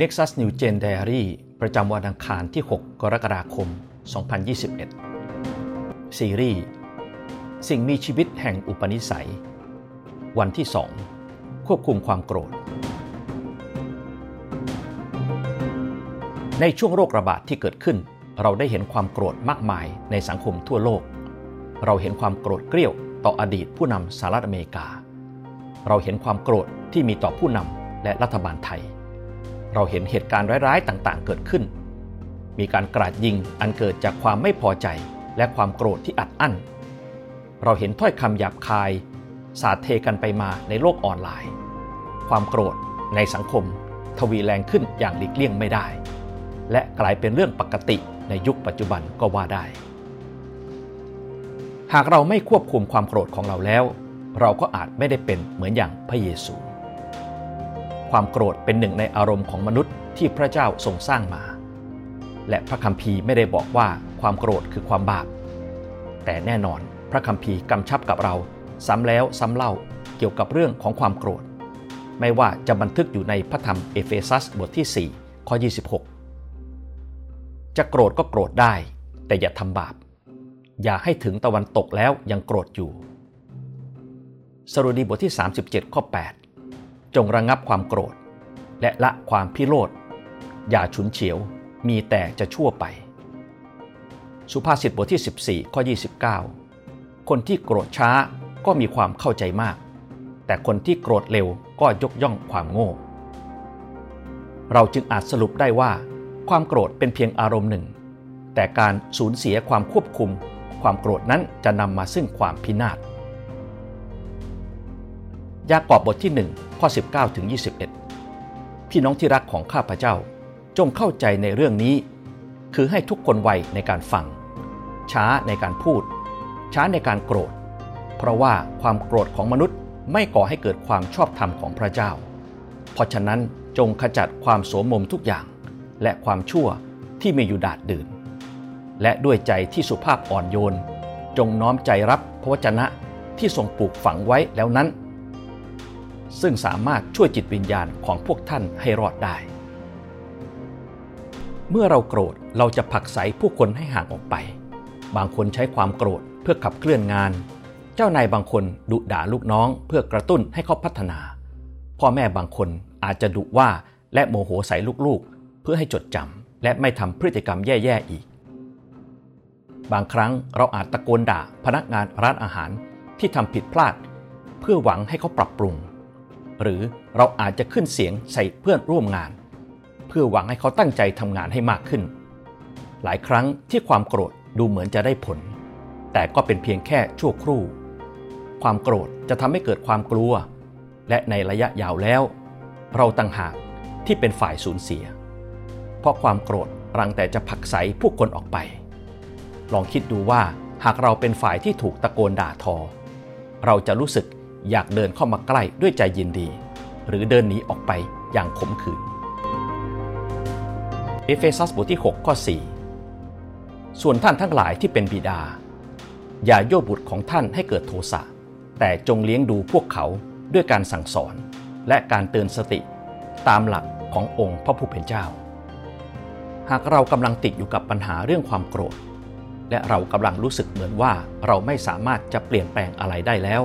Nexus New Gen Diary ประจำวันอังคารที่ 6 กรกฎาคม 2021 ซีรีส์ สิ่งมีชีวิตแห่งอุปนิสัย วันที่ 2 ควบคุมความโกรธ ในช่วงโรคระบาดที่เกิดขึ้น เราได้เห็นความโกรธมากมายในสังคมทั่วโลก เราเห็นความโกรธเกรี้ยวต่ออดีตผู้นำสหรัฐอเมริกา เราเห็นความโกรธที่มีต่อผู้นำและรัฐบาลไทย เราเห็นเหตุการณ์ร้ายๆ ต่างๆ เกิดขึ้น มีการกราดยิงอันเกิดจากความไม่พอใจและความโกรธที่อัดอั้น เราเห็นถ้อยคำหยาบคาย สาดเทกันไปมาในโลกออนไลน์ ความโกรธในสังคม ทวีแรงขึ้นอย่างหลีกเลี่ยงไม่ได้ และกลายเป็นเรื่องปกติในยุคปัจจุบันก็ว่าได้ หากเราไม่ควบคุมความโกรธของเราแล้ว เราก็อาจไม่ได้เป็นเหมือนอย่างพระเยซู ความโกรธเป็นหนึ่งในอารมณ์ของมนุษย์ที่พระเจ้าทรงสร้างมา และพระคัมภีร์ไม่ได้บอกว่าความโกรธคือความบาป แต่แน่นอนพระคัมภีร์กำชับกับเรา ซ้ำแล้วซ้ำเล่าเกี่ยวกับเรื่องของความโกรธ ไม่ว่าจะบันทึกอยู่ในพระธรรมเอเฟซัสบทที่ 4 ข้อ 26 จะโกรธก็โกรธได้ แต่อย่าทำบาป อย่าให้ถึงตะวันตกแล้วยังโกรธอยู่ สรุดีบทที่ 37 ข้อ 8 จงระงงับความโกรธ และละความพิโรธ อย่าฉุนเฉียว มีแต่จะชั่วไป สุภาษิตบทที่ 14 ข้อ 29 คนที่โกรธช้าก็มีความเข้าใจมาก แต่คนที่โกรธเร็วก็ยกย่องความโง่ เราจึงอาจสรุปได้ว่า ความโกรธเป็นเพียงอารมณ์หนึ่ง แต่การสูญเสียความควบคุม ความโกรธนั้นจะนำมาซึ่งความพินาศ ยากอบบทที่ 1 ข้อ 19 ถึง 21 พี่น้องที่รักของข้าพเจ้า จงเข้าใจในเรื่องนี้ คือให้ทุกคนไวในการฟัง ช้าในการพูด ช้าในการโกรธ เพราะว่าความโกรธของมนุษย์ไม่ก่อให้เกิดความชอบธรรมของพระเจ้า เพราะฉะนั้นจงขจัดความโสมมทุกอย่าง และความชั่วที่มีอยู่ดาดดื่น และด้วยใจที่สุภาพอ่อนโยน จงน้อมใจรับพระวจนะที่ทรงปลูกฝังไว้แล้วนั้น ซึ่งสามารถช่วยจิตวิญญาณของพวกท่านให้รอดได้ เมื่อเราโกรธเราจะผลักไสผู้คนให้ห่างออกไป บางคนใช้ความโกรธเพื่อขับเคลื่อนงาน เจ้านายบางคนดุด่าลูกน้องเพื่อกระตุ้นให้เขาพัฒนา พ่อแม่บางคนอาจจะดุว่าและโมโหใส่ลูกๆ เพื่อให้จดจำและไม่ทำพฤติกรรมแย่ๆอีก บางครั้งเราอาจตะโกนด่าพนักงานร้านอาหารที่ทำผิดพลาด เพื่อหวังให้เขาปรับปรุง หรือเราอาจจะขึ้นเสียงใส่เพื่อนร่วมงาน เพื่อหวังให้เขาตั้งใจทำงานให้มากขึ้น หลายครั้งที่ความโกรธดูเหมือนจะได้ผล แต่ก็เป็นเพียงแค่ชั่วครู่ ความโกรธจะทำให้เกิดความกลัว และในระยะยาวแล้ว เราต่างหากที่เป็นฝ่ายสูญเสีย เพราะความโกรธรังแต่จะผักใสผู้คนออกไป ลองคิดดูว่าหากเราเป็นฝ่ายที่ถูกตะโกนด่าทอ เราจะรู้สึก อยากเดินเข้ามาใกล้ด้วยใจยินดี หรือเดินหนีออกไปอย่างขมขื่นเอเฟซัสบทที่ 6 ข้อ 4 ส่วนท่านทั้งหลายที่เป็นบิดา อย่าโยบุตรของท่านให้เกิดโทสะแต่จงเลี้ยงดูพวกเขาด้วยการสั่งสอน และการเตือนสติตามหลักขององค์พระผู้เป็นเจ้า หากเรากำลังติดอยู่กับปัญหาเรื่องความโกรธ และเรากำลังรู้สึกเหมือนว่าเราไม่สามารถจะเปลี่ยนแปลงอะไรได้แล้ว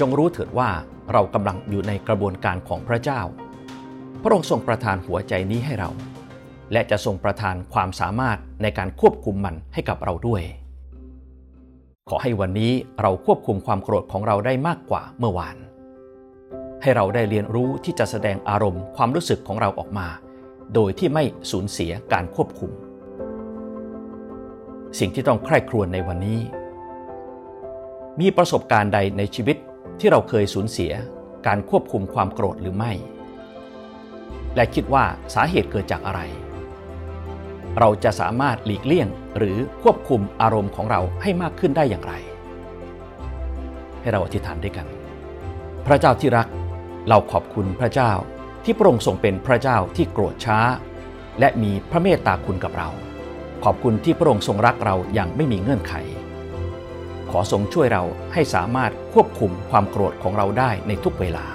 จงรู้เถิดว่าเรากำลังอยู่ในกระบวนการของพระเจ้า พระองค์ทรงประทานหัวใจนี้ให้เรา และจะทรงประทานความสามารถในการควบคุมมันให้กับเราด้วย ขอให้วันนี้เราควบคุมความโกรธของเราได้มากกว่าเมื่อวาน ให้เราได้เรียนรู้ที่จะแสดงอารมณ์ความรู้สึกของเราออกมา โดยที่ไม่สูญเสียการควบคุม สิ่งที่ต้องใคร่ครวญในวันนี้ มีประสบการณ์ใดในชีวิต ที่เราเคยสูญเสียการควบคุมความโกรธหรือไม่ และคิดว่าสาเหตุเกิดจากอะไร เราจะสามารถหลีกเลี่ยงหรือควบคุมอารมณ์ของเราให้มากขึ้นได้อย่างไร ให้เราอธิษฐานด้วยกัน พระเจ้าที่รักเราขอบคุณพระเจ้าที่พระองค์ทรงเป็นพระเจ้าที่โกรธช้า และมีพระเมตตาคุณกับเรา ขอบคุณที่พระองค์ทรงรักเราอย่างไม่มีเงื่อนไข ขอทรงช่วยเราให้สามารถควบคุมความโกรธของเราได้ในทุกเวลา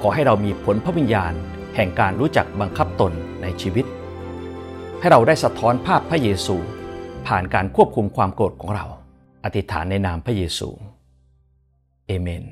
ขอให้เรามีผลพระวิญญาณ แห่งการรู้จักบังคับตนในชีวิต ให้เราได้สะท้อนภาพพระเยซู ผ่านการควบคุมความโกรธของเรา อธิษฐานในนามพระเยซู เอเมน